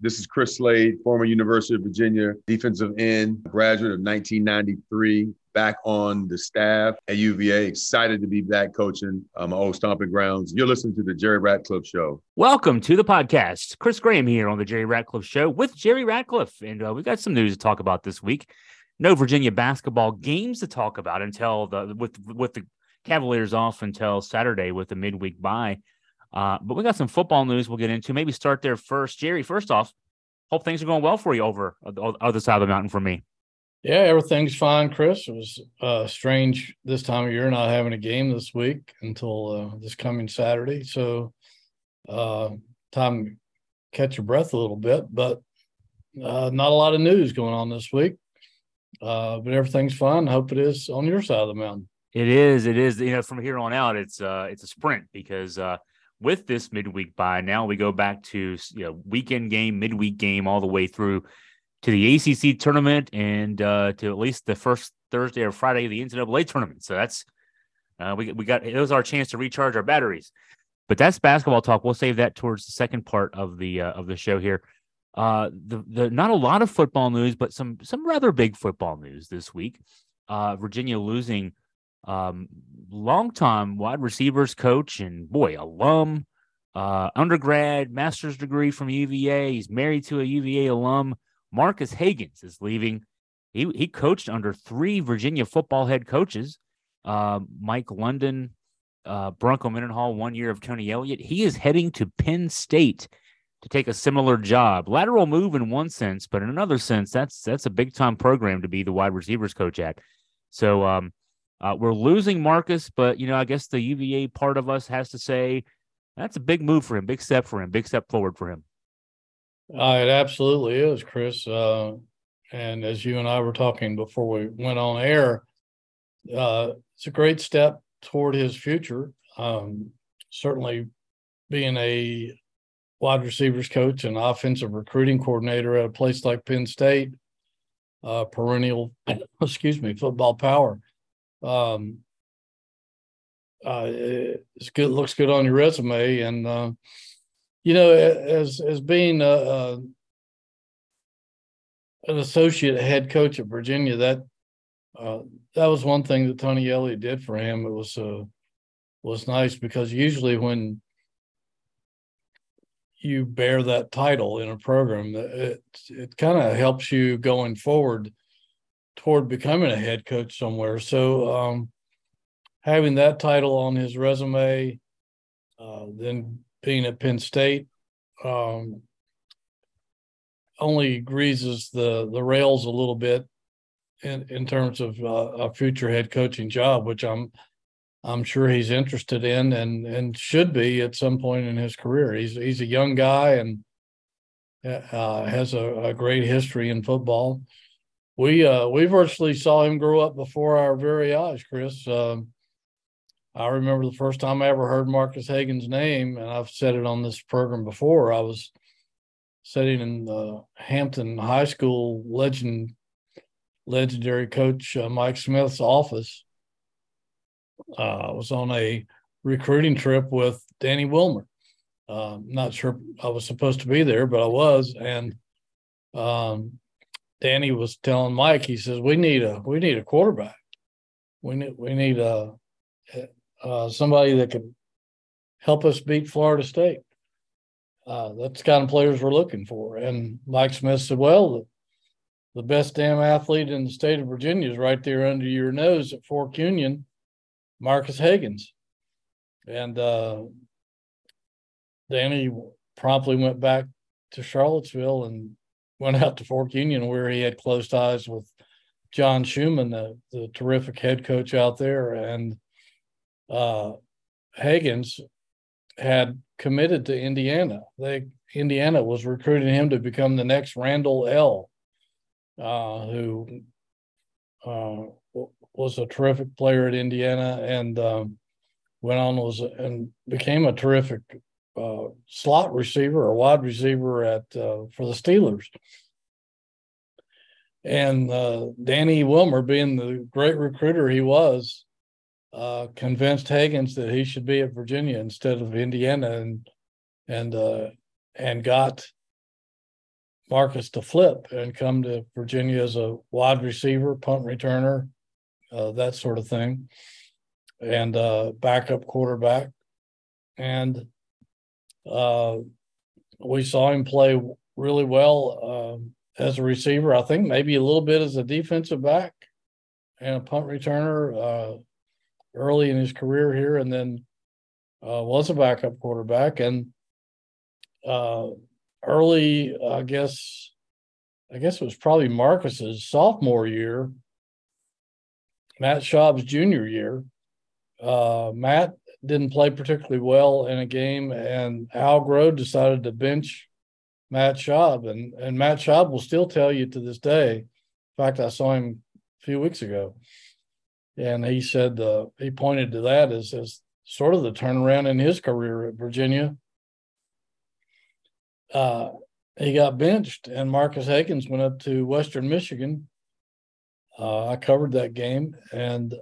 This is Chris Slade, former University of Virginia defensive end, graduate of 1993, back on the staff at UVA. Excited to be back coaching um, my old stomping grounds. You're listening to the Jerry Ratcliffe Show. Welcome to the podcast. Chris Graham here on the Jerry Ratcliffe Show with Jerry Ratcliffe. And uh, we've got some news to talk about this week. No Virginia basketball games to talk about until the with with the Cavaliers off until Saturday with the midweek bye. Uh, but we got some football news we'll get into. Maybe start there first. Jerry, first off, hope things are going well for you over the other side of the mountain for me. Yeah, everything's fine, Chris. It was uh, strange this time of year not having a game this week until uh, this coming Saturday. So, uh, time to catch your breath a little bit, but uh, not a lot of news going on this week. Uh, but everything's fine. Hope it is on your side of the mountain. It is. It is. You know, from here on out, it's uh, it's a sprint because uh, with this midweek bye, now we go back to you know weekend game, midweek game, all the way through to the ACC tournament and uh, to at least the first Thursday or Friday of the NCAA tournament. So that's uh, we we got it was our chance to recharge our batteries. But that's basketball talk. We'll save that towards the second part of the uh, of the show here. Uh, the the not a lot of football news, but some some rather big football news this week. Uh, Virginia losing um, longtime wide receivers coach and boy, alum, uh, undergrad, master's degree from UVA. He's married to a UVA alum. Marques Hagans is leaving. He he coached under three Virginia football head coaches, uh, Mike London, uh, Bronco Mendenhall, one year of Tony Elliott. He is heading to Penn State to take a similar job. Lateral move in one sense, but in another sense, that's that's a big time program to be the wide receivers coach at. So um, uh, we're losing Marques, but you know, I guess the UVA part of us has to say that's a big move for him, big step for him, big step forward for him. Uh, it absolutely is, Chris. Uh, and as you and I were talking before we went on air, uh, it's a great step toward his future. Um, certainly, being a wide receivers coach and offensive recruiting coordinator at a place like Penn State, uh, perennial, excuse me, football power um, uh, it's good. Looks good on your resume, and uh, you know, as as being a, a, an associate head coach at Virginia, that uh, that was one thing that Tony Elliott did for him. It was uh, was nice because usually when you bear that title in a program, it it kind of helps you going forward toward becoming a head coach somewhere. So um, having that title on his resume, uh, then being at Penn State, um, only greases the the rails a little bit in in terms of uh, a future head coaching job, which I'm I'm sure he's interested in and and should be at some point in his career. He's he's a young guy and uh, has a, a great history in football we uh, we virtually saw him grow up before our very eyes, Chris. Um, I remember the first time I ever heard Marques Hagans' name, and I've said it on this program before. I was sitting in the Hampton High School legend, legendary coach uh, Mike Smith's office. Uh, I was on a recruiting trip with Danny Wilmer. Uh, not sure I was supposed to be there, but I was, and um, Danny was telling Mike, he says, "We need a we need a quarterback. We need we need a, uh, somebody that can help us beat Florida State. Uh, that's the kind of players we're looking for." And Mike Smith said, "Well, the, the best damn athlete in the state of Virginia is right there under your nose at Fork Union, Marques Hagans." And uh, Danny promptly went back to Charlottesville and went out to Fork Union where he had close ties with John Shuman, the, the terrific head coach out there. And uh, Hagans had committed to Indiana. They Indiana was recruiting him to become the next Randle El, uh, who uh, was a terrific player at Indiana and um, went on was and became a terrific uh, slot receiver or wide receiver at uh, for the Steelers. And uh, Danny Wilmer, being the great recruiter he was, uh, convinced Hagans that he should be at Virginia instead of Indiana, and and uh, and got Marques to flip and come to Virginia as a wide receiver, punt returner, uh, that sort of thing, and backup quarterback. And uh, we saw him play really well um, as a receiver. I think maybe a little bit as a defensive back and a punt returner uh, early in his career here, and then uh, was a backup quarterback. And uh, early, I guess, I guess it was probably Marques's sophomore year, Matt Schaub's junior year. Uh, Matt didn't play particularly well in a game, and Al Groh decided to bench Matt Schaub, and and Matt Schaub will still tell you to this day. In fact, I saw him a few weeks ago, and he said uh, he pointed to that as as sort of the turnaround in his career at Virginia. Uh, he got benched, and Marques Hagans went up to Western Michigan. Uh, I covered that game, and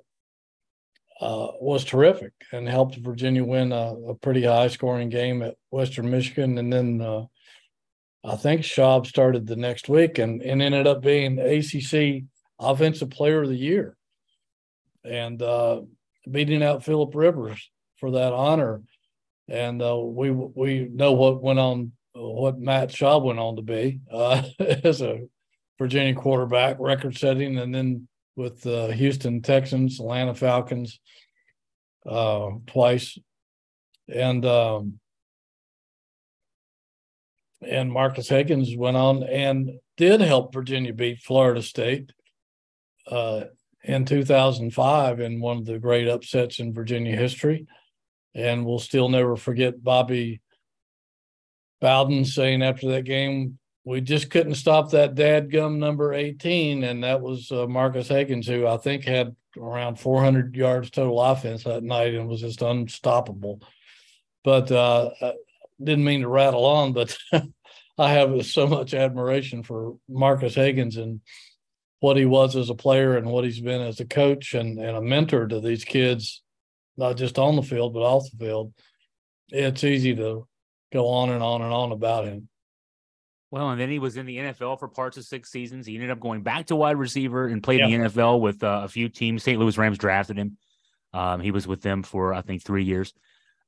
uh, was terrific and helped Virginia win a, a, pretty high scoring game at Western Michigan. And then uh, I think Schaub started the next week and, and ended up being ACC Offensive Player of the Year and uh, beating out Philip Rivers for that honor. And uh, we we know what went on, what Matt Schaub went on to be uh, as a Virginia quarterback, record setting, and then with the Houston Texans, Atlanta Falcons uh, twice, and um, and Marques Hagans went on and did help Virginia beat Florida State uh, in 2005 in one of the great upsets in Virginia history. And we'll still never forget Bobby Bowden saying after that game, we just couldn't stop that dad gum number 18 and that was uh, marques hagans who i think had around 400 yards total offense that night and was just unstoppable. But uh, I didn't mean to rattle on but i have so much admiration for marques hagans and what he was as a player and what he's been as a coach and, and a mentor to these kids not just on the field but off the field. It's easy to go on and on and on about him well, and then he was in the NFL for parts of six seasons. He ended up going back to wide receiver and played yeah. in the NFL with uh, a few teams. St. Louis Rams drafted him. Um, he was with them for I think three years.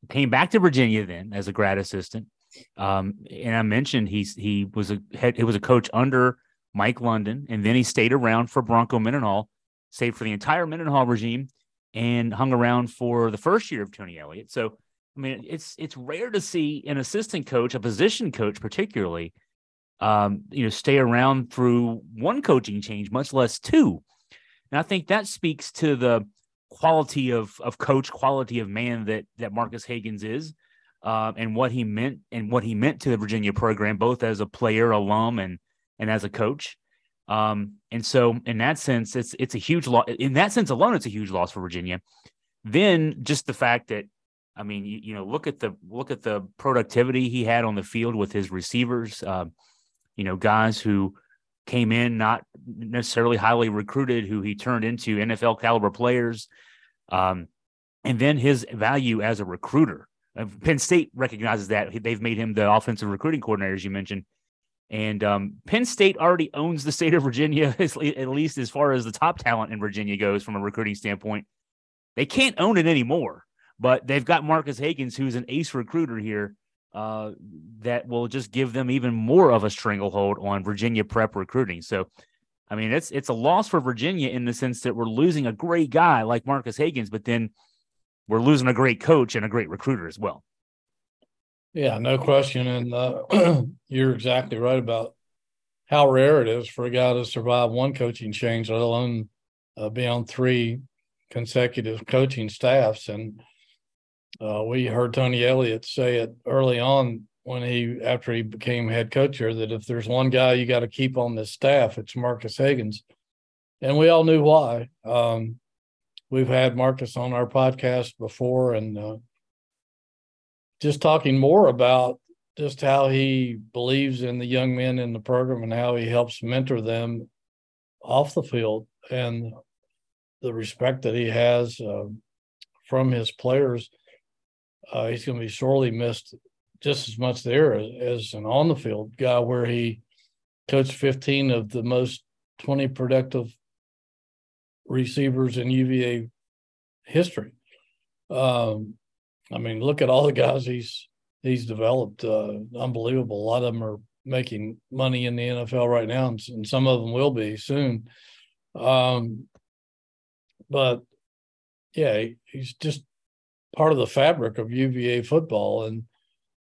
Came back to Virginia then as a grad assistant. Um, and I mentioned he's he was a head he was a coach under Mike London, and then he stayed around for Bronco Mendenhall, stayed for the entire Mendenhall regime, and hung around for the first year of Tony Elliott. So I mean, it's it's rare to see an assistant coach, a position coach particularly, um, you know, stay around through one coaching change, much less two. And I think that speaks to the quality of of coach, quality of man that that Marques Hagans is, uh, and what he meant and what he meant to the Virginia program, both as a player, alum, and and as a coach. Um, and so, in that sense, it's it's a huge loss. In that sense alone, it's a huge loss for Virginia. Then, just the fact that, I mean, you, you know, look at the look at the productivity he had on the field with his receivers. Uh, you know, guys who came in not necessarily highly recruited, who he turned into NFL caliber players. Um, and then his value as a recruiter. Uh, Penn State recognizes that they've made him the offensive recruiting coordinator, as you mentioned. And um, Penn State already owns the state of Virginia, at least as far as the top talent in Virginia goes from a recruiting standpoint. They can't own it anymore, but they've got Marques Hagans, who's an ace recruiter here, uh, that will just give them even more of a stranglehold on Virginia prep recruiting. So, I mean, it's it's a loss for Virginia in the sense that we're losing a great guy like Marques Hagans, but then we're losing a great coach and a great recruiter as well. Yeah, no question. And uh, you're exactly right about how rare it is for a guy to survive one coaching change, let alone uh, be on three consecutive coaching staffs. And uh, we heard Tony Elliott say it early on when he, after he became head coach here, that if there's one guy you got to keep on this staff, it's Marques Hagans, And we all knew why. Um, we've had Marques on our podcast before and uh, just talking more about just how he believes in the young men in the program and how he helps mentor them off the field and the respect that he has uh, from his players uh, he's going to be sorely missed just as much there as, as an on the field guy where he coached 15 of the most 20 productive receivers in UVA history. Um, I mean, look at all the guys he's he's developed. Uh, unbelievable. A lot of them are making money in the NFL right now, and, and some of them will be soon. Um, but yeah, he's just part of the fabric of UVA football, and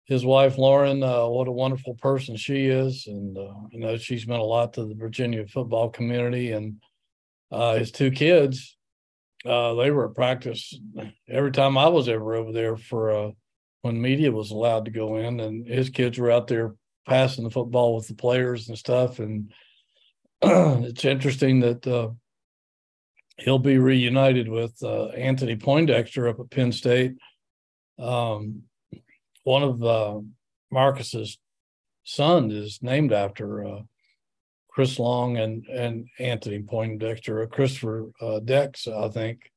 his wife Lauren, uh, what a wonderful person she is, and uh, you know she's meant a lot to the Virginia football community, and uh, his two kids, uh, they were at practice every time I was ever over there for uh, when media was allowed to go in, and his kids were out there passing the football with the players and stuff, and it's interesting that uh, he'll be reunited with Anthony Poindexter up at Penn State. Um, one of uh, Marques's son is named after uh, Chris Long and and Anthony Poindexter. Christopher uh, Dex, I think,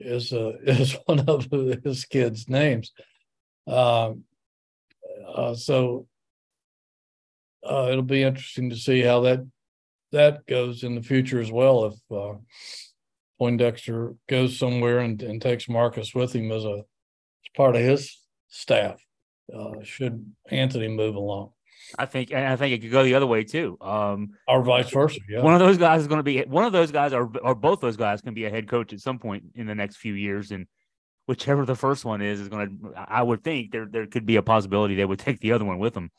is uh, is one of his kids' names. Um, uh, so uh, it'll be interesting to see how that that goes in the future as well. If uh, Poindexter goes somewhere and, and takes Marques with him as a as part of his staff uh, should Anthony move along. I think, and I think it could go the other way too. Um, or vice versa. Yeah. One of those guys is going to be one of those guys, or or both those guys can be a head coach at some point in the next few years, and whichever the first one is is going to. I would think there there could be a possibility they would take the other one with them.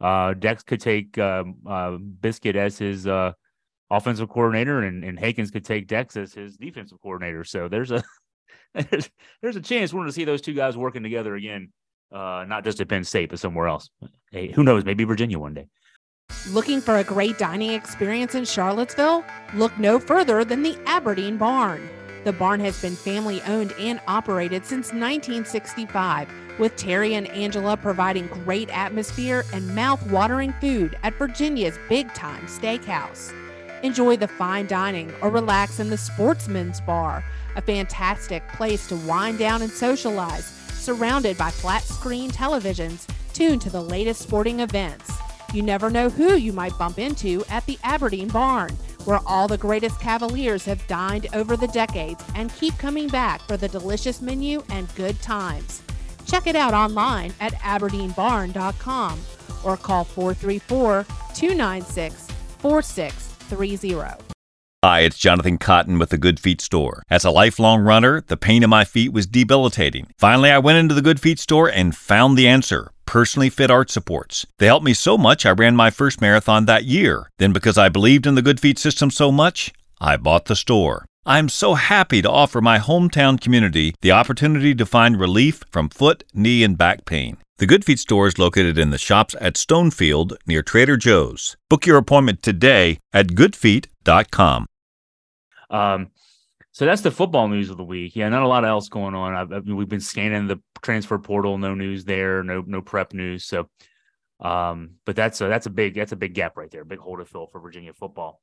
Uh, Dex could take um, uh, Biscuit as his uh, offensive coordinator, and and could take Dex as his defensive coordinator. So there's a there's, there's a chance we're going to see those two guys working together again uh, not just at Penn State, but somewhere else. Hey, who knows? Maybe Virginia one day. Looking for a great dining experience in Charlottesville? Look no further than the Aberdeen Barn. The barn has been family owned and operated since 1965, with Terry and Angela providing great atmosphere and mouth-watering food at Virginia's big time steakhouse. Enjoy the fine dining or relax in the Sportsman's Bar, a fantastic place to wind down and socialize surrounded by flat screen televisions tuned to the latest sporting events. You never know who you might bump into at the Aberdeen Barn, where all the greatest Cavaliers have dined over the decades and keep coming back for the delicious menu and good times. Check it out online at aberdeenbarn.com or call 434 296 4630. Hi, it's Jonathan Cotton with the Good Feet store. As a lifelong runner, the pain in my feet was debilitating. Finally, I went into the Good Feet store and found the answer personally fit arch supports. They helped me so much I ran my first marathon that year. Then, because I believed in the Good Feet system so much, I bought the store. I'm so happy to offer my hometown community the opportunity to find relief from foot, knee, and back pain. The Good Feet store is located in the shops at Stonefield near Trader Joe's. Book your appointment today at goodfeet.com. Um, so that's the football news of the week. Yeah, not a lot else going on. I've, I mean, we've been scanning the transfer portal, no news there, no no prep news. So, um, but that's a that's a big that's a big gap right there, big hole to fill for Virginia football.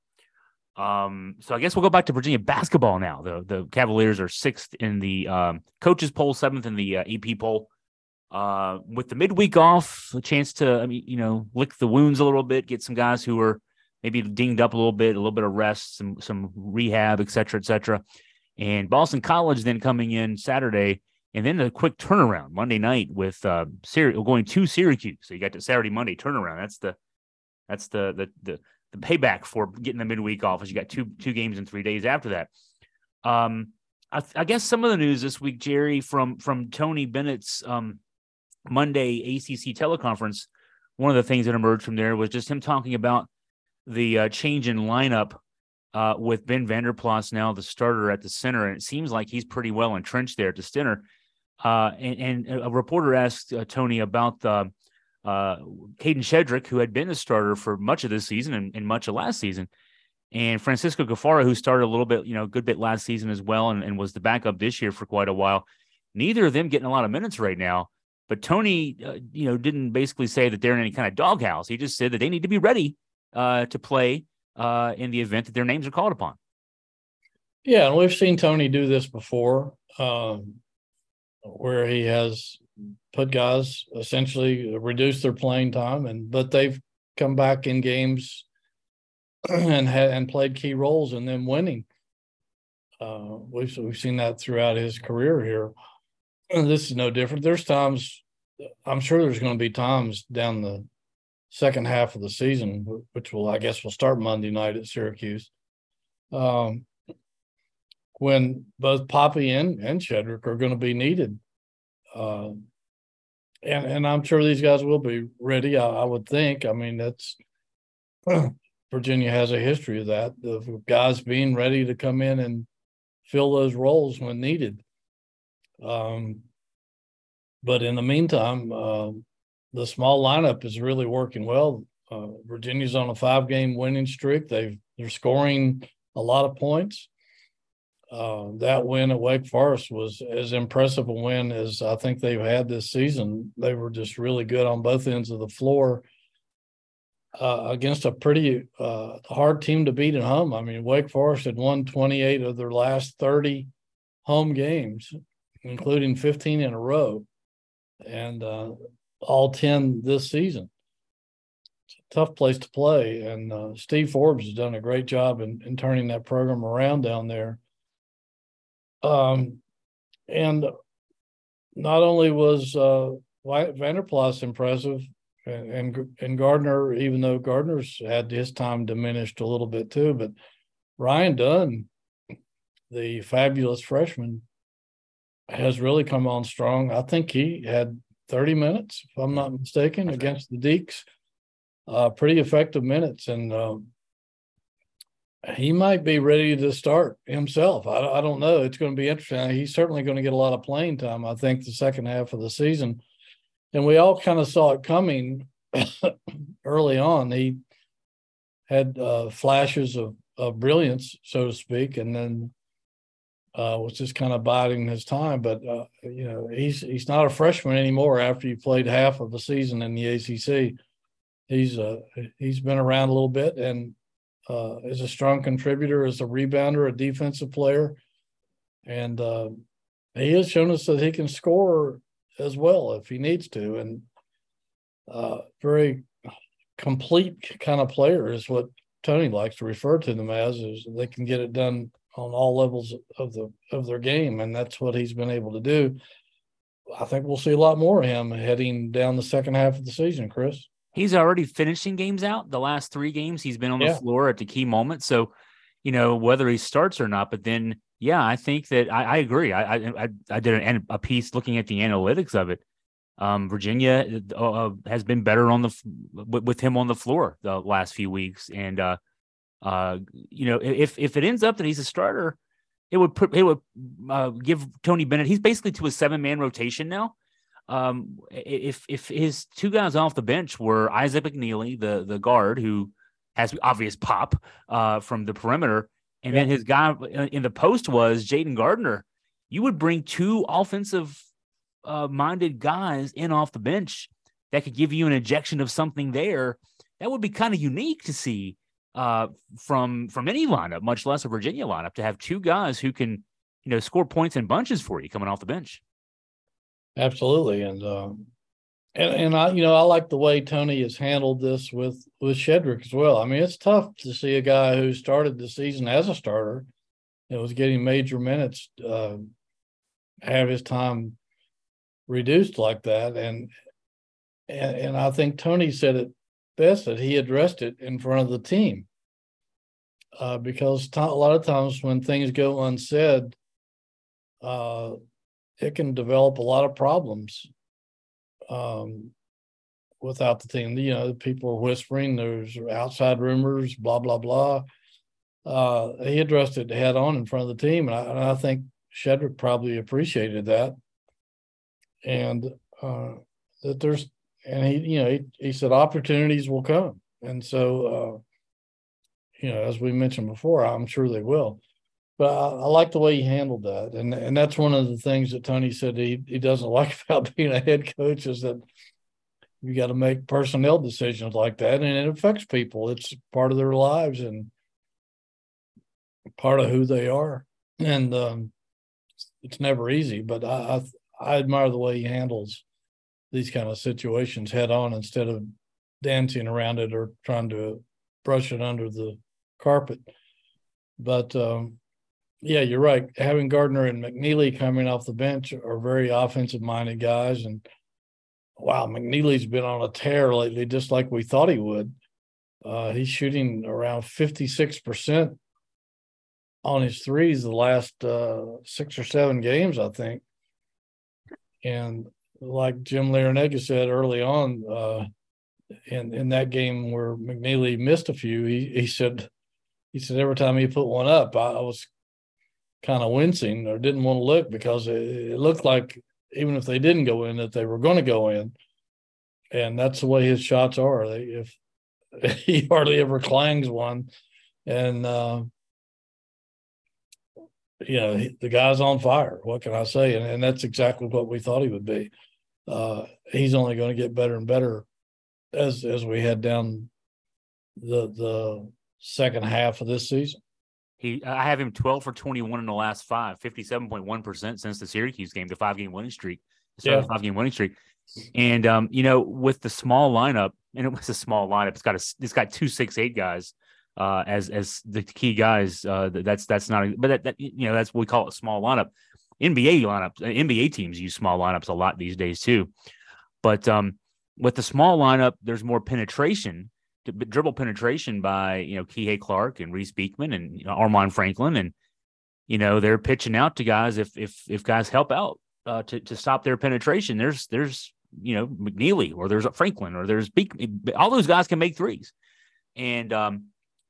Um, so I guess we'll go back to Virginia basketball now. The the Cavaliers are sixth in the um, coaches poll, seventh in the uh, AP poll. Uh, with the midweek off, a chance to, I mean, you know, lick the wounds a little bit, get some guys who are maybe dinged up a little bit, a little bit of rest, some some rehab, et cetera, et cetera. And Boston College then coming in Saturday, and then a quick turnaround Monday night with uh Syr- going to Syracuse. So you got the Saturday Monday turnaround. That's the that's the the the, the payback for getting the midweek off. As you got two two games in three days after that. Um, I, I guess some of the news this week, Jerry, from from Tony Bennett's um Monday ACC teleconference, one of the things that emerged from there was just him talking about the uh, change in lineup uh, with Ben Vander Plas now the starter at the center, and it seems like he's pretty well entrenched there at the center. Uh, and, and, a reporter asked uh, Tony about the uh, Kadin Shedrick, who had been the starter for much of this season and, and, much of last season, and Francisco Caffaro, who started a little bit, you know, a good bit last season as well, and, and was the backup this year for quite a while. Neither of them getting a lot of minutes right now. But Tony, uh, you know, didn't basically say that they're in any kind of doghouse. He just said that they need to be ready uh, to play uh, in the event that their names are called upon. Yeah, and we've seen Tony do this before, um, where he has put guys essentially reduce their playing time, and but they've come back in games and and played key roles in them winning. Uh, we've we've seen that throughout his career here. This is no different. There's times, I'm sure there's going to be times down the second half of the season, which will I guess will start Monday night at Syracuse, um, when both Poppy and and Shedrick are going to be needed. Uh, and and I'm sure these guys will be ready. I, I would think. I mean, that's Virginia has a history of that, of guys being ready to come in and fill those roles when needed. Um, but in the meantime, uh, the small lineup is really working well. Uh, Virginia's on a five-game winning streak. They've they're scoring a lot of points. Uh, that win at Wake Forest was as impressive a win as I think they've had this season. They were just really good on both ends of the floor uh, against a pretty uh, hard team to beat at home. I mean, Wake Forest had won 28 of their last 30 home games, including 15 in a row, and uh, all 10 this season. It's a tough place to play, and uh, Steve Forbes has done a great job in, in turning that program around down there. Um, and not only was uh, Vander Plas impressive, and and Gardner, even though Gardner's had his time diminished a little bit too, but Ryan Dunn, the fabulous freshman, has really come on strong. I think he had 30 minutes, if I'm not mistaken, against the Deacs. Uh, pretty effective minutes, and um, he might be ready to start himself. I, I don't know. It's going to be interesting. He's certainly going to get a lot of playing time. I think the second half of the season and we all kind of saw it coming early on. He had uh, flashes of, of brilliance, so to speak, and then uh, was just kind of biding his time. But uh, you know, he's he's not a freshman anymore. After you played half of the season in the ACC, he's uh, he's been around a little bit and uh, is a strong contributor as a rebounder, a defensive player, and uh, he has shown us that he can score as well if he needs to. And uh, very complete kind of player is what Tony likes to refer to them as. Is they can get it done on all levels of the of their game, and that's what he's been able to do. I think we'll see a lot more of him heading down the second half of the season, Chris. He's already finishing games out. The last three games, he's been on the yeah. floor at the key moment. So, you know, whether he starts or not, but then yeah, I think that I, I agree. I, I I did an, a piece looking at the analytics of it. Um, Virginia uh, uh has been better on the with him on the floor the last few weeks, and uh, uh, you know, if if it ends up that he's a starter, it would put it would uh, give Tony Bennett. He's basically to a seven man rotation now. Um, if if his two guys off the bench were Isaac McNeely, the the guard who has obvious pop uh, from the perimeter, and yeah. then his guy in the post was Jayden Gardner. You would bring two offensive uh, minded guys in off the bench that could give you an injection of something there. That would be kind of unique to see uh, from from any lineup, much less a Virginia lineup, to have two guys who can you know score points in bunches for you coming off the bench. Absolutely, and um, and and I, you know, I like the way Tony has handled this with with Shedrick as well. I mean, it's tough to see a guy who started the season as a starter and was getting major minutes uh, have his time reduced like that. And, and and I think Tony said it best that he addressed it in front of the team uh, because t- a lot of times when things go unsaid, uh, it can develop a lot of problems um, without the team. You know, people are whispering, there's outside rumors, blah, blah, blah. Uh, he addressed it head on in front of the team. And I, and I think Shedrick probably appreciated that. And uh, that there's, and he, you know, he, he said opportunities will come. And so, uh, you know, as we mentioned before, I'm sure they will but I, I, like the way he handled that, and and that's one of the things that Tony said he he doesn't like about being a head coach is that you got to make personnel decisions like that, and it affects people. It's part of their lives and part of who they are, and um, it's never easy. But I, I I admire the way he handles these kind of situations head on instead of dancing around it or trying to brush it under the carpet. But um, yeah, you're right. Having Gardner and McNeely coming off the bench are very offensive minded guys. And wow, McNeely's been on a tear lately, just like we thought he would. Uh, he's shooting around 56% on his threes the last uh, six or seven games, I think. And like Jim Larrañaga said early on, uh, in in that game where McNeely missed a few, he he said he said every time he put one up, I, I was kind of wincing or didn't want to look because it, it, looked like even if they didn't go in, that they were going to go in, and that's the way his shots are. They, if he hardly ever clangs one, and uh, you know he, the guy's on fire. What can I say? And, and that's exactly what we thought he would be. Uh, he's only going to get better and better as as we head down the the second half of this season. He, I have him 12 for 21 in the last five, 57.1% since the Syracuse game, the five game winning streak, yeah. five game winning streak. And, um, you know, with the small lineup, and it was a small lineup, it's got a, it's got two, six, eight guys, uh, as, as the key guys. Uh, that's, that's not, but that, that, you know, that's what we call it small lineup. NBA lineups, NBA teams use small lineups a lot these days too. But, um, with the small lineup, there's more penetration, dribble penetration by you know Kihei Clark and Reece Beekman and you know, Armaan Franklin, and you know they're pitching out to guys if if if guys help out uh, to to stop their penetration. There's there's you know McNeely or there's Franklin or there's Beek. All those guys can make threes, and um,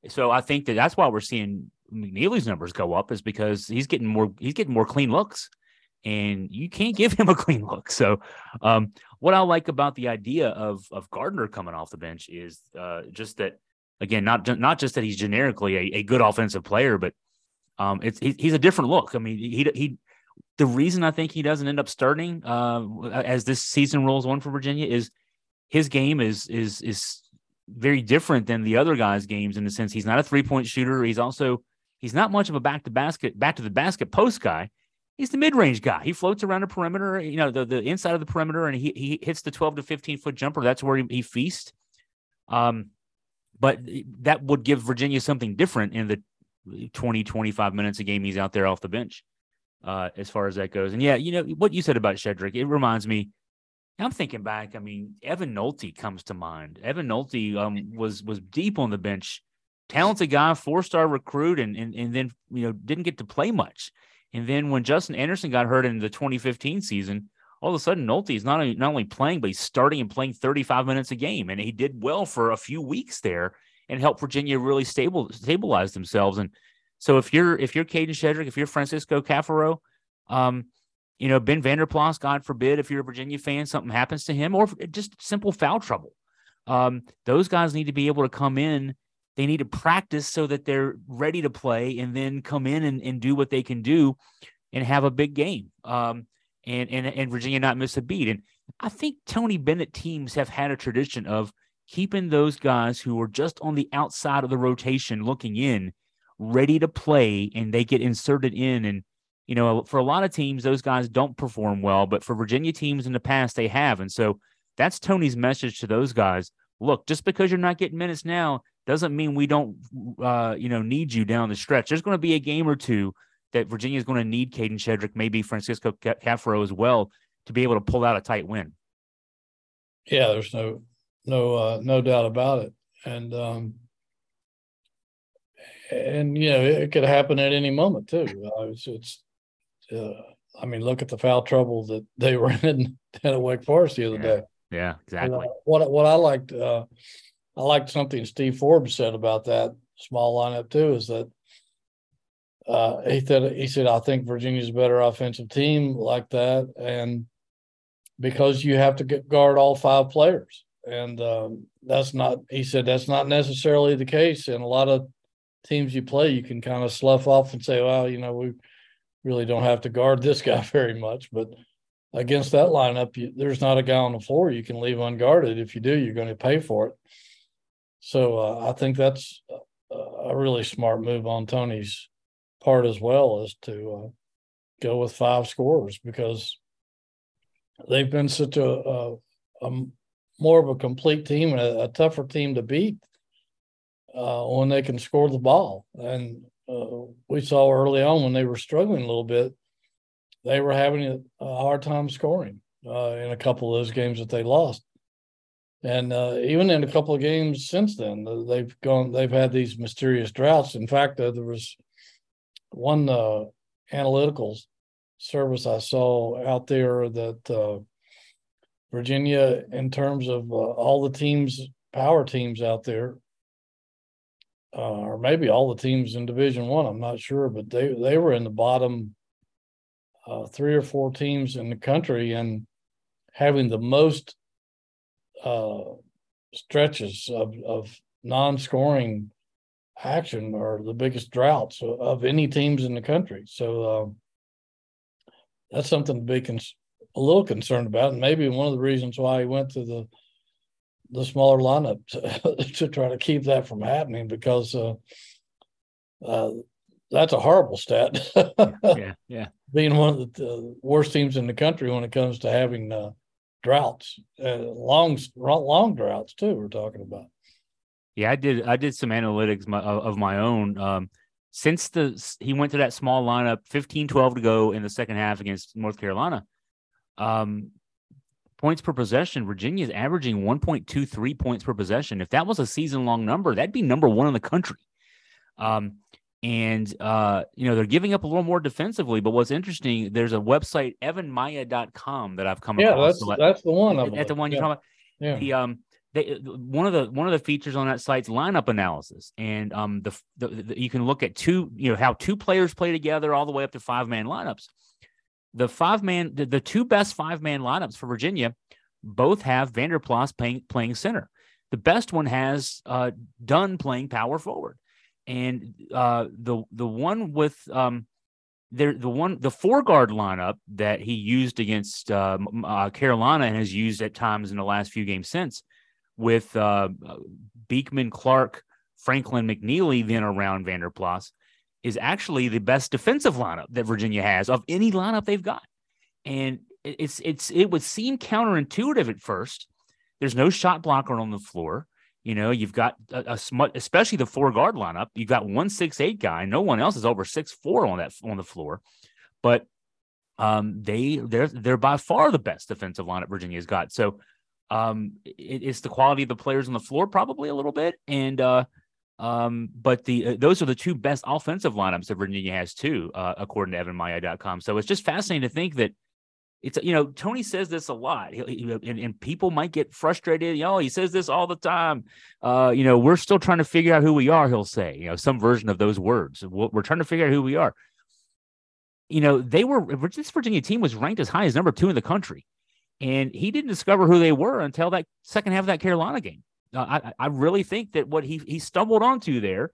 so I think that that's why we're seeing McNeely's numbers go up is because he's getting more he's getting more clean looks and you can't give him a clean look. So, um, what I like about the idea of of Gardner coming off the bench is uh, just that again, not not just that he's generically a, a good offensive player, but um, it's he, he's a different look. I mean, he he. The reason I think he doesn't end up starting uh, as this season rolls on for Virginia is his game is is is very different than the other guys' games in the sense he's not a three point shooter. He's also he's not much of a back to basket back to the basket post guy he's the mid-range guy. He floats around the perimeter, you know, the, the inside of the perimeter, and he he hits the 12 to 15 foot jumper. That's where he, he feasts. Um, but that would give Virginia something different in the 20, 25 minutes a game he's out there off the bench, uh, as far as that goes. And yeah, you know, what you said about Shedrick, it reminds me. I'm thinking back. I mean, Evan Nolte comes to mind. Evan Nolte um, was was deep on the bench, talented guy, four star recruit, and, and and then you know didn't get to play much. And then when Justin Anderson got hurt in the 2015 season, all of a sudden Nolte is not only, not only playing, but he's starting and playing 35 minutes a game. And he did well for a few weeks there and helped Virginia really stable stabilize themselves. And so if you're if you're Kadin Shedrick, if you're Francisco Caffaro, um, you know, Ben Vander Plas, God forbid, if you're a Virginia fan, something happens to him, or just simple foul trouble. Um, those guys need to be able to come in they need to practice so that they're ready to play and then come in and, and do what they can do and have a big game. Um, and, and, and Virginia not miss a beat. And I think Tony Bennett teams have had a tradition of keeping those guys who are just on the outside of the rotation looking in ready to play and they get inserted in and you know for a lot of teams those guys don't perform well but for Virginia teams in the past they have and so that's Tony's message to those guys look just because you're not getting minutes now doesn't mean we don't, uh, you know, need you down the stretch. There's going to be a game or two that Virginia is going to need Kadin Shedrick, maybe Francisco Caffaro as well, to be able to pull out a tight win. Yeah, there's no, no, uh, no doubt about it, and um, and you know it could happen at any moment too. Uh, it's, it's uh, I mean, look at the foul trouble that they were in at Wake Forest the other yeah. day. Yeah, exactly. And, uh, what what I liked, uh, I liked something Steve Forbes said about that small lineup too. Is that uh, he said he said I think Virginia's a better offensive team like that, and because you have to get, guard all five players, and um, that's not. He said that's not necessarily the case in a lot of teams you play. You can kind of slough off and say, well, you know, we really don't have to guard this guy very much, but against that lineup, you, there's not a guy on the floor you can leave unguarded. If you do, you're going to pay for it. So uh, I think that's a really smart move on Tony's part as well, is to uh, go with five scorers because they've been such a, a, a more of a complete team and a, a tougher team to beat uh, when they can score the ball. And uh, we saw early on when they were struggling a little bit, they were having a, hard time scoring uh, in a couple of those games that they lost. And uh, even in a couple of games since then, they've gone. They've had these mysterious droughts. In fact, uh, there was one uh, analytical service I saw out there that uh, Virginia, in terms of uh, all the teams, power teams out there, uh, or maybe all the teams in Division One. I'm not sure, but they they were in the bottom uh, three or four teams in the country and having the most uh, stretches of of non-scoring action or the biggest droughts of any teams in the country. So um, that's something to be cons- a little concerned about, and maybe one of the reasons why he went to the the smaller lineup to, to try to keep that from happening because uh, uh, that's a horrible stat. yeah, yeah. Being one of the worst teams in the country when it comes to having uh, droughts, uh, long long droughts too. We're talking about. Yeah, I did. I did some analytics of my own. Um, since the he went to that small lineup, 15-12 to go in the second half against North Carolina. Um, points per possession, Virginia is averaging 1.23 points per possession. If that was a season long number, that'd be number one in the country. Um, and uh, you know they're giving up a little more defensively. But what's interesting, there's a website evanmiya.com that I've come yeah, across. Yeah, that's that's the one. That's the one you're yeah. talking about. Yeah. The um, they, one of the one of the features on that site's lineup analysis, and um, the, the, the you can look at two, you know, how two players play together all the way up to five man lineups the five man, the, the two best five man lineups for Virginia both have Vander Plas playing, playing center. The best one has uh, Dunn playing power forward, and uh, the the one with um, there the one the four guard lineup that he used against uh, uh, Carolina and has used at times in the last few games since, with uh, Beekman, Clark, Franklin, McNeely, then around Vander Plas is actually the best defensive lineup that Virginia has of any lineup they've got. And it's it's it would seem counterintuitive at first. There's no shot blocker on the floor. You know, you've got a, a smut, especially the four guard lineup. You've got one six eight guy. No one else is over six four on that on the floor. But um, they they're they're by far the best defensive lineup Virginia's got. So um, it, it's the quality of the players on the floor probably a little bit, and uh, um, but the uh, those are the two best offensive lineups that Virginia has too, uh, according to EvanMiya.com. So it's just fascinating to think that it's you know Tony says this a lot, he, he, and, and, people might get frustrated. You know, he says this all the time. Uh, you know, we're still trying to figure out who we are. He'll say, you know, some version of those words. We're trying to figure out who we are. You know, they were this Virginia team was ranked as high as number two in the country, and he didn't discover who they were until that second half of that Carolina game. Uh, I, I really think that what he he stumbled onto there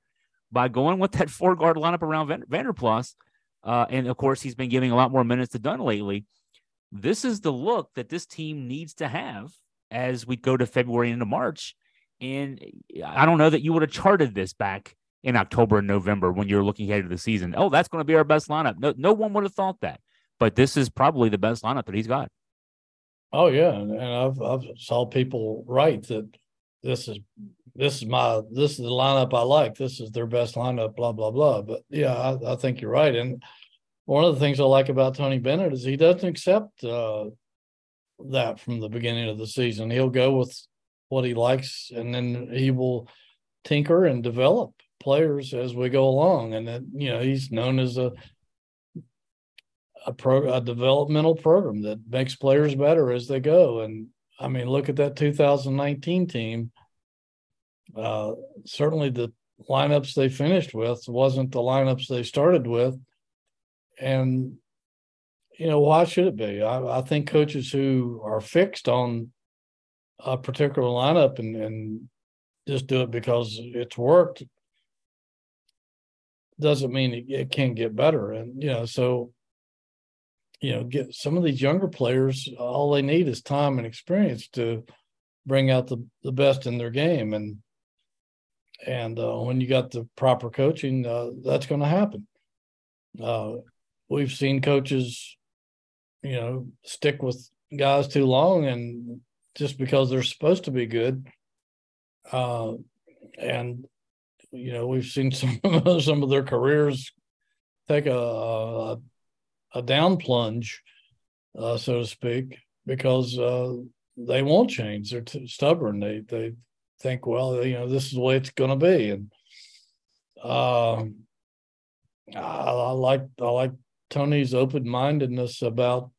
by going with that four guard lineup around Van, Vander Plas, uh, and of course he's been giving a lot more minutes to Dunn lately. This is the look that this team needs to have as we go to February into March. And I don't know that you would have charted this back in October and November when you're looking ahead to the season. Oh, that's going to be our best lineup. No, no one would have thought that. But this is probably the best lineup that he's got. Oh yeah, and I've I've saw people write that this is this is my this is the lineup I like. This is their best lineup. Blah blah blah. But yeah, I, I think you're right. And one of the things I like about Tony Bennett is he doesn't accept uh, that from the beginning of the season. He'll go with what he likes, and then he will tinker and develop players as we go along. And then you know he's known as a a pro a developmental program that makes players better as they go. And I mean, look at that 2019 team. Uh, certainly, the lineups they finished with wasn't the lineups they started with, and you know why should it be? I, I think coaches who are fixed on a particular lineup and, and just do it because it's worked doesn't mean it, it can't get better. And you know, so you know, get some of these younger players, all they need is time and experience to bring out the, the best in their game. And and uh, when you got the proper coaching, uh, that's going to happen. Uh, we've seen coaches, you know, stick with guys too long, and just because they're supposed to be good, uh, and you know, we've seen some some of their careers take a a, a down plunge, uh, so to speak, because uh, they won't change. They're stubborn. They they think, well, you know, this is the way it's going to be, and um, I, I like I like Tony's open mindedness about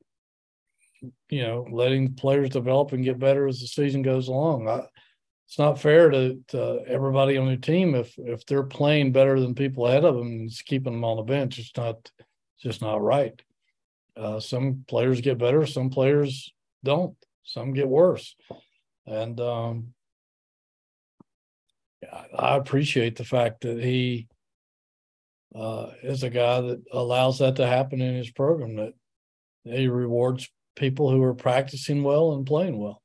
you know letting players develop and get better as the season goes along. I, it's not fair to, to everybody on the team if if they're playing better than people ahead of them and keeping them on the bench. It's not just not right. Uh, some players get better, some players don't. Some get worse, and um, I appreciate the fact that he uh, is a guy that allows that to happen in his program. That he rewards people who are practicing well and playing well.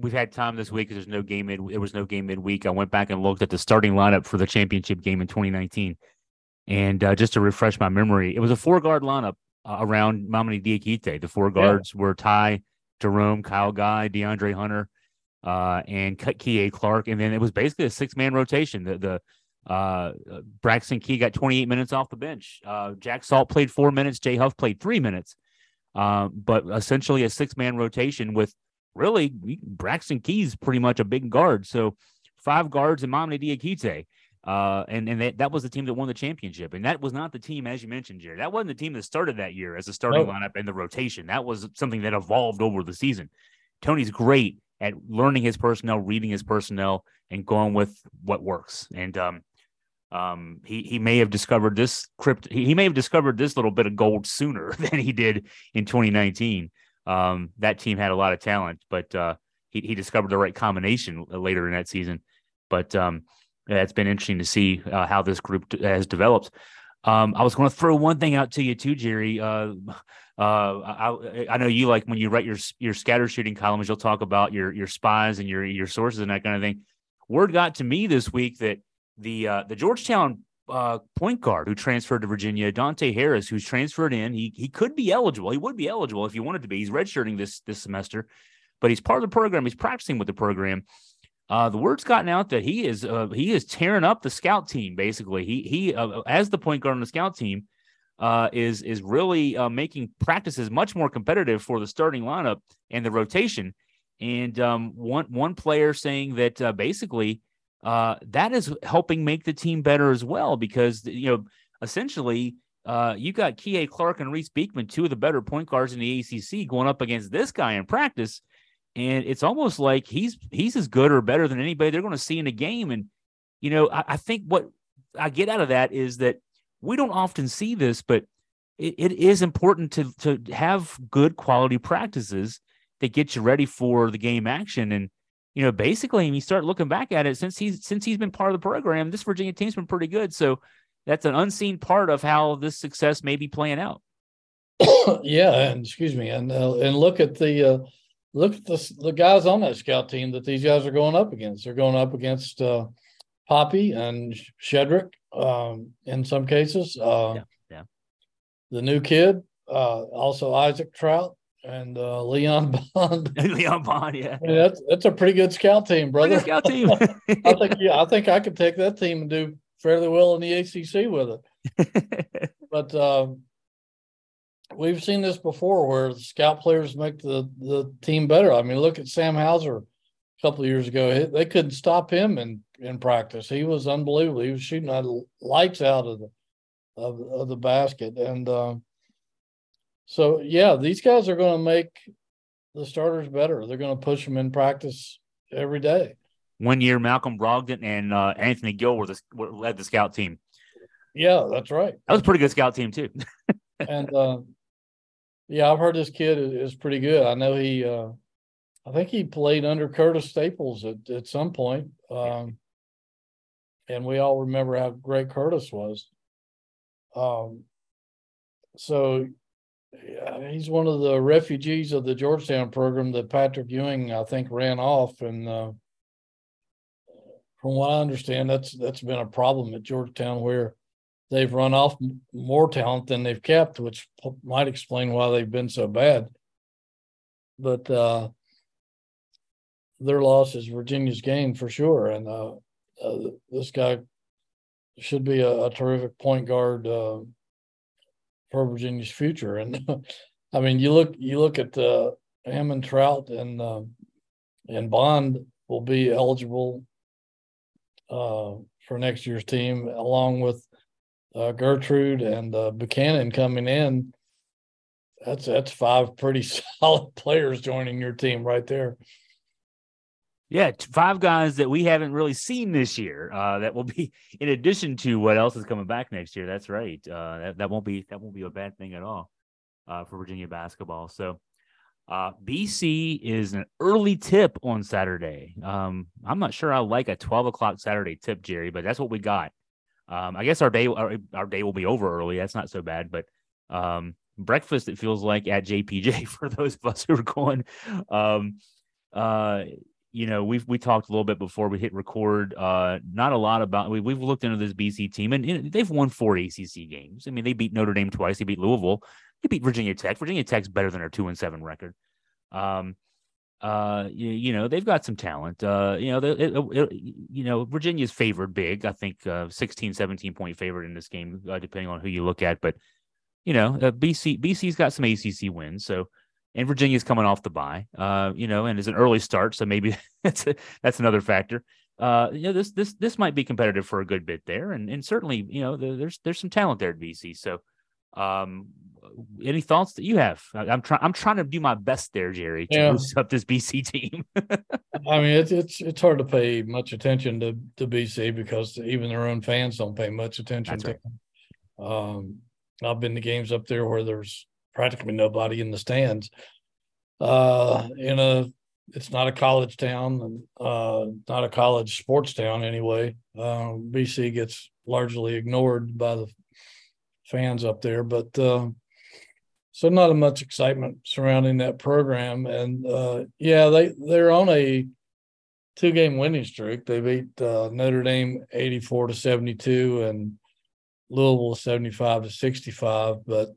We've had time this week there's no game mid. There was no game midweek. I went back and looked at the starting lineup for the championship game in 2019, and uh, just to refresh my memory, it was a four guard lineup uh, around Mamadi Diakite. The four guards yeah. were Ty, Jerome, Kyle Guy, DeAndre Hunter, uh, and Kihei Clark, and then it was basically a six man rotation. The the uh, Braxton Key got 28 minutes off the bench. Uh, Jack Salt played four minutes. Jay Huff played three minutes. Uh, but essentially a six man rotation with really Braxton Key's pretty much a big guard. So five guards and Mamadi Diakite. Uh, and and that, that was the team that won the championship. And that was not the team, as you mentioned, Jerry. That wasn't the team that started that year as a starting nope. lineup and the rotation. That was something that evolved over the season. Tony's great at learning his personnel, reading his personnel, and going with what works. And um, um, he he may have discovered this crypt. He, he may have discovered this little bit of gold sooner than he did in 2019. Um, that team had a lot of talent, but uh, he he discovered the right combination later in that season. But um, it's been interesting to see uh, how this group has developed. Um, I was going to throw one thing out to you too, Jerry. Uh, uh, I, I know you like when you write your your scatter shooting columns, you'll talk about your your spies and your your sources and that kind of thing. Word got to me this week that the uh, the Georgetown uh, point guard who transferred to Virginia, Dante Harris, who's transferred in, he he could be eligible. He would be eligible if he wanted to be. He's redshirting this this semester, but he's part of the program. He's practicing with the program. Uh, the word's gotten out that he is uh, he is tearing up the scout team. Basically, he he uh, as the point guard on the scout team uh, is is really uh, making practices much more competitive for the starting lineup and the rotation. And um, one one player saying that uh, basically uh, that is helping make the team better as well because you know essentially uh, you got Kihei Clark and Reece Beekman, two of the better point guards in the ACC, going up against this guy in practice, and it's almost like he's he's as good or better than anybody they're going to see in a game. And you know, I, I, think what I get out of that is that we don't often see this, but it, it is important to to have good quality practices that get you ready for the game action and you know, basically, when you start looking back at it, since he's since he's been part of the program, this Virginia team's been pretty good. So that's an unseen part of how this success may be playing out. yeah, and excuse me, and uh, and look at the uh, look at the the guys on that scout team that these guys are going up against. They're going up against uh, Poppy and Shedrick um, in some cases. Uh, yeah, yeah. The new kid, uh, also Isaac Traudt and uh, Leon Bond. Leon Bond, yeah. that's that's a pretty good scout team, brother. scout team. I think yeah, I think I could take that team and do fairly well in the ACC with it. but um, we've seen this before, where scout players make the the team better. I mean, look at Sam Hauser a couple of years ago. They couldn't stop him in in practice. He was unbelievable. He was shooting lights out of the of, of the basket, and. Um, so yeah, these guys are going to make the starters better. They're going to push them in practice every day. One year, Malcolm Brogdon and uh, Anthony Gill were the were, led the scout team. Yeah, that's right. That was a pretty good scout team too. and uh, yeah, I've heard this kid is, is pretty good. I know he, uh, I think he played under Curtis Staples at, at some point. Um, and we all remember how great Curtis was. Um, so yeah, he's one of the refugees of the Georgetown program that Patrick Ewing, I think, ran off. And uh, from what I understand, that's that's been a problem at Georgetown where they've run off more talent than they've kept, which might explain why they've been so bad. But uh, their loss is Virginia's gain for sure. And uh, uh, this guy should be a, a terrific point guard uh, for Virginia's future. And I mean, you look you look at uh, him and Traudt and uh, and Bond will be eligible uh, for next year's team, along with uh, Gertrude and uh, Buchanan coming in. That's that's five pretty solid players joining your team right there. Yeah, five guys that we haven't really seen this year. Uh, that will be in addition to what else is coming back next year. That's right. Uh, that, that won't be that won't be a bad thing at all uh, for Virginia basketball. So, uh, BC is an early tip on Saturday. Um, I'm not sure I like a 12 o'clock Saturday tip, Jerry, but that's what we got. Um, I guess our day our, our, day will be over early. That's not so bad, but um, breakfast it feels like at JPJ for those of us who are going. Um, uh, you know, we've we talked a little bit before we hit record. Uh, not a lot about we we've looked into this BC team, and you know, they've won four ACC games. I mean, they beat Notre Dame twice. They beat Louisville. They beat Virginia Tech. Virginia Tech's better than their two and seven record. Um, uh, you, you know, they've got some talent. Uh, you know, it, it, it, you know, Virginia's favored big. I think uh, 16, 17 point favorite in this game, uh, depending on who you look at. But you know, uh, BC BC's got some ACC wins, so and Virginia's coming off the bye, uh, you know, and it's an early start, so maybe that's a, that's another factor. Uh, you know, this this this might be competitive for a good bit there, and and certainly, you know, there's there's some talent there at BC. So, um, any thoughts that you have? I, am trying I'm trying to do my best there, Jerry, to yeah. boost up this BC team. I mean, it's it's it's hard to pay much attention to to BC because even their own fans don't pay much attention that's to right. them. Um, I've been to games up there where there's practically nobody in the stands. Uh, in a, it's not a college town, uh, not a college sports town anyway. Uh, BC gets largely ignored by the fans up there, but uh, so not much excitement surrounding that program. And uh, yeah, they they're on a two game winning streak. They beat uh, Notre Dame eighty four to seventy two and Louisville seventy five to sixty five, but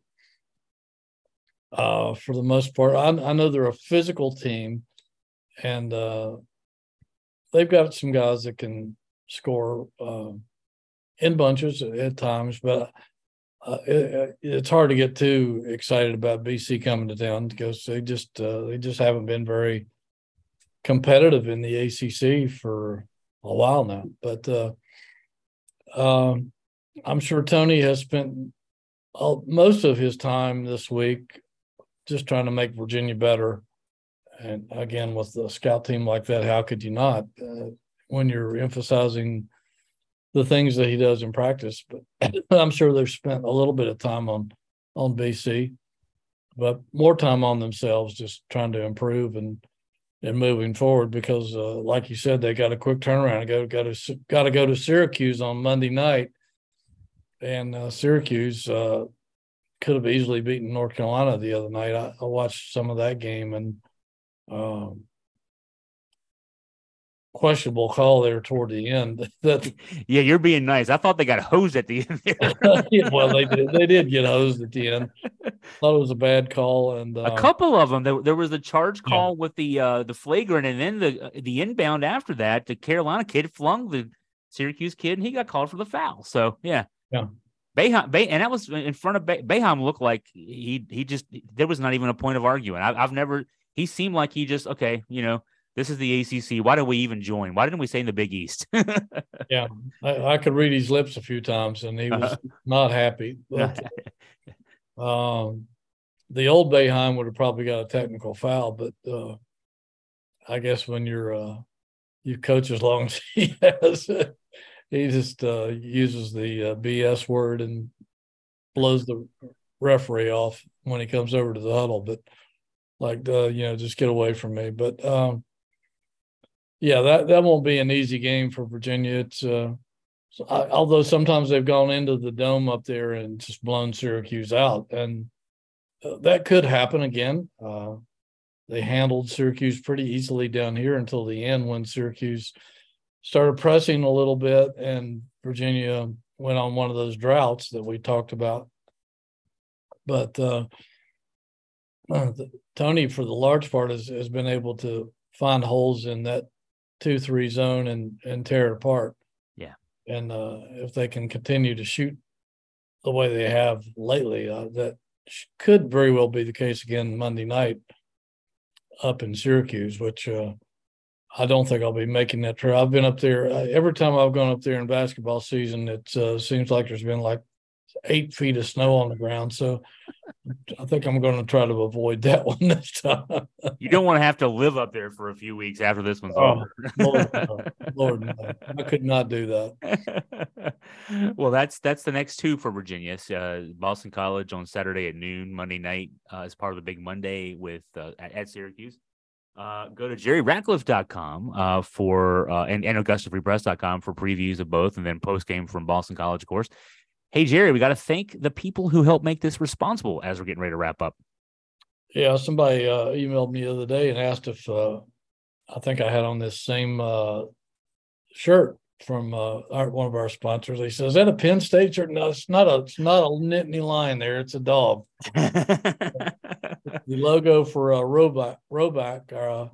uh, for the most part. I, I, know they're a physical team, and uh, they've got some guys that can score uh, in bunches at times, but uh, it, it's hard to get too excited about BC coming to town because they just uh, they just haven't been very competitive in the ACC for a while now. But uh, um, I'm sure Tony has spent all, most of his time this week just trying to make Virginia better. And again, with a scout team like that, how could you not? Uh, when you're emphasizing the things that he does in practice, but I'm sure they've spent a little bit of time on on BC, but more time on themselves, just trying to improve and and moving forward. Because, uh, like you said, they got a quick turnaround. Go got to got to go to Syracuse on Monday night, and uh, Syracuse uh, could have easily beaten North Carolina the other night. I, I watched some of that game and um, questionable call there toward the end. that yeah, you're being nice. I thought they got hosed at the end. yeah, well, they did. They did get hosed at the end. Thought it was a bad call, and uh, a couple of them. There, there was a charge call yeah. with the uh, the flagrant, and then the the inbound after that. The Carolina kid flung the Syracuse kid, and he got called for the foul. So yeah, yeah. Boeheim, and that was in front of Boeheim. Looked like he he just there was not even a point of arguing. I, I, have never. He seemed like he just okay. You know, this is the ACC. Why did we even join? Why didn't we say in the Big East? yeah, I, I, could read his lips a few times, and he was not happy. But, um, the old Boeheim would have probably got a technical foul, but uh, I guess when you're uh, you coach as long as he has, he just uh, uses the uh, BS word and blows the referee off when he comes over to the huddle. But like, uh, you know, just get away from me. But um, yeah, that that won't be an easy game for Virginia. It's uh, I, although sometimes they've gone into the dome up there and just blown Syracuse out, and uh, that could happen again. Uh, they handled Syracuse pretty easily down here until the end when Syracuse started pressing a little bit, and Virginia went on one of those droughts that we talked about. But uh, uh, Tony, for the large part, has, has been able to find holes in that two three zone and and tear it apart. Yeah. And uh, if they can continue to shoot the way they have lately, uh, that could very well be the case again Monday night up in Syracuse, which uh, I don't think I'll be making that trip. I've been up there uh, every time I've gone up there in basketball season. It uh, seems like there's been like eight feet of snow on the ground. So I think I'm going to try to avoid that one this time. you don't want to have to live up there for a few weeks after this one's oh, over. Lord, no. Lord no. I could not do that. well, that's that's the next two for Virginia. Uh, Boston College on Saturday at noon, Monday night uh, as part of the Big Monday with uh, at, at, Syracuse. Uh, go to jerryratcliffe.com uh, for uh, and, and AugustaFreePress.com for previews of both, and then post game from Boston College, of course. Hey, Jerry, we got to thank the people who helped make this responsible as we're getting ready to wrap up. Yeah, somebody uh, emailed me the other day and asked if uh, I think I had on this same uh, shirt from uh, our, one of our sponsors. He says, "Is that a Penn State shirt?" No, it's not a. It's not a Nittany Lion there. It's a dog. the logo for uh, Rhoback, Rhoback, our uh,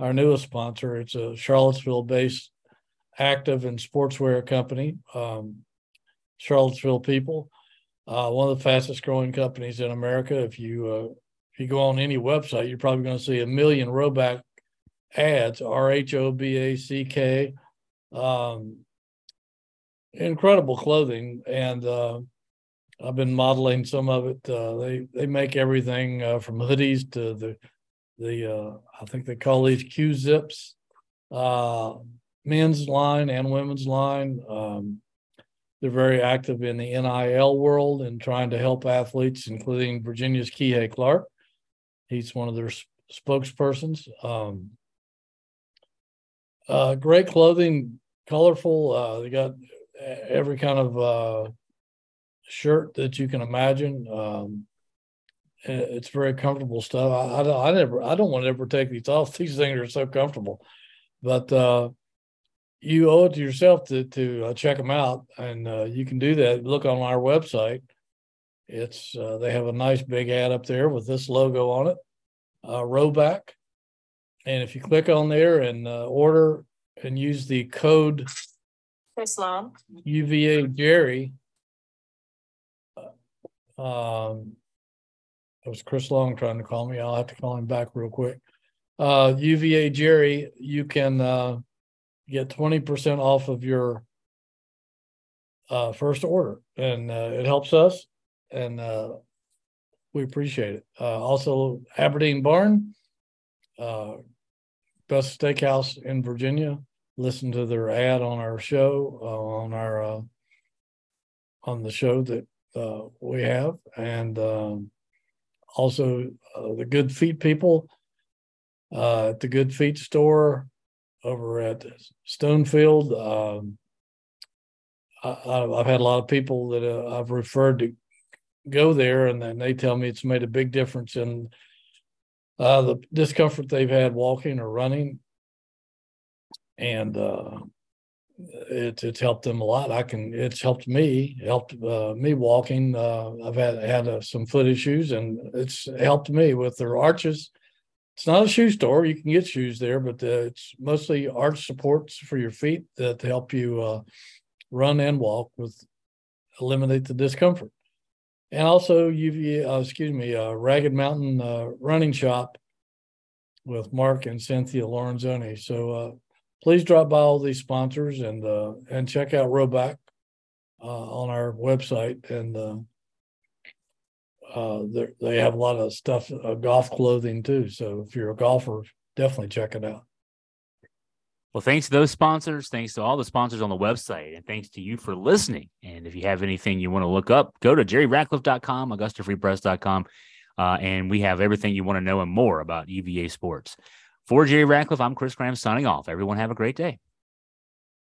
our newest sponsor. It's a Charlottesville-based active and sportswear company. Um, Charlottesville people. Uh, one of the fastest growing companies in America. If you uh, if you go on any website, you're probably going to see a million Rhoback ads. R H O B A C K. Um, incredible clothing, and uh, I've been modeling some of it. Uh, they they make everything uh, from hoodies to the the uh, I think they call these Q zips, men's line and women's line. Um, they're very active in the NIL world and trying to help athletes, including Virginia's Kihei Clark. He's one of their spokespersons. Um, uh, great clothing, colorful. Uh, they got every kind of uh, shirt that you can imagine. Um, it's very comfortable stuff. I, I, I, never, I don't want to ever take these off. These things are so comfortable, but uh, you owe it to yourself to to uh, check them out, and uh, you can do that. Look on our website. It's uh, they have a nice big ad up there with this logo on it, uh, Rhoback, and if you click on there and uh, order and use the code Chris Long UVA Jerry. Uh, um, it was Chris Long trying to call me. I'll have to call him back real quick. Uh, UVA Jerry, you can uh, get 20% off of your uh, first order. And uh, it helps us. And uh, we appreciate it. Uh, also, Aberdeen Barn, uh, best steakhouse in Virginia. Listen to their ad on our show, uh, on our on the show that we have. And um, also the Good Feet people at the Good Feet store over at Stonefield. Um, I, have had a lot of people that uh, I've referred to go there, and then they tell me it's made a big difference in uh, the discomfort they've had walking or running, and uh, it's it's helped them a lot. I can it's helped me helped uh, me walking. Uh, I've had had uh, some foot issues, and it's helped me with their arches it's not a shoe store. You can get shoes there, but uh, it's mostly arch supports for your feet that help you uh, run and walk with eliminate the discomfort. And also, UV, uh, excuse me, uh, Ragged Mountain uh, Running Shop with Mark and Cynthia Lorenzoni. So uh, please drop by all these sponsors and and check out Rhoback on our website and uh, they have a lot of stuff, uh, golf clothing too. So if you're a golfer, definitely check it out. Well, thanks to those sponsors. Thanks to all the sponsors on the website. And thanks to you for listening. And if you have anything you want to look up, go to jerryratcliffe.com, augustafreepress.com. Uh, and we have everything you want to know and more about UVA sports. For Jerry Ratcliffe, I'm Chris Graham signing off. Everyone have a great day.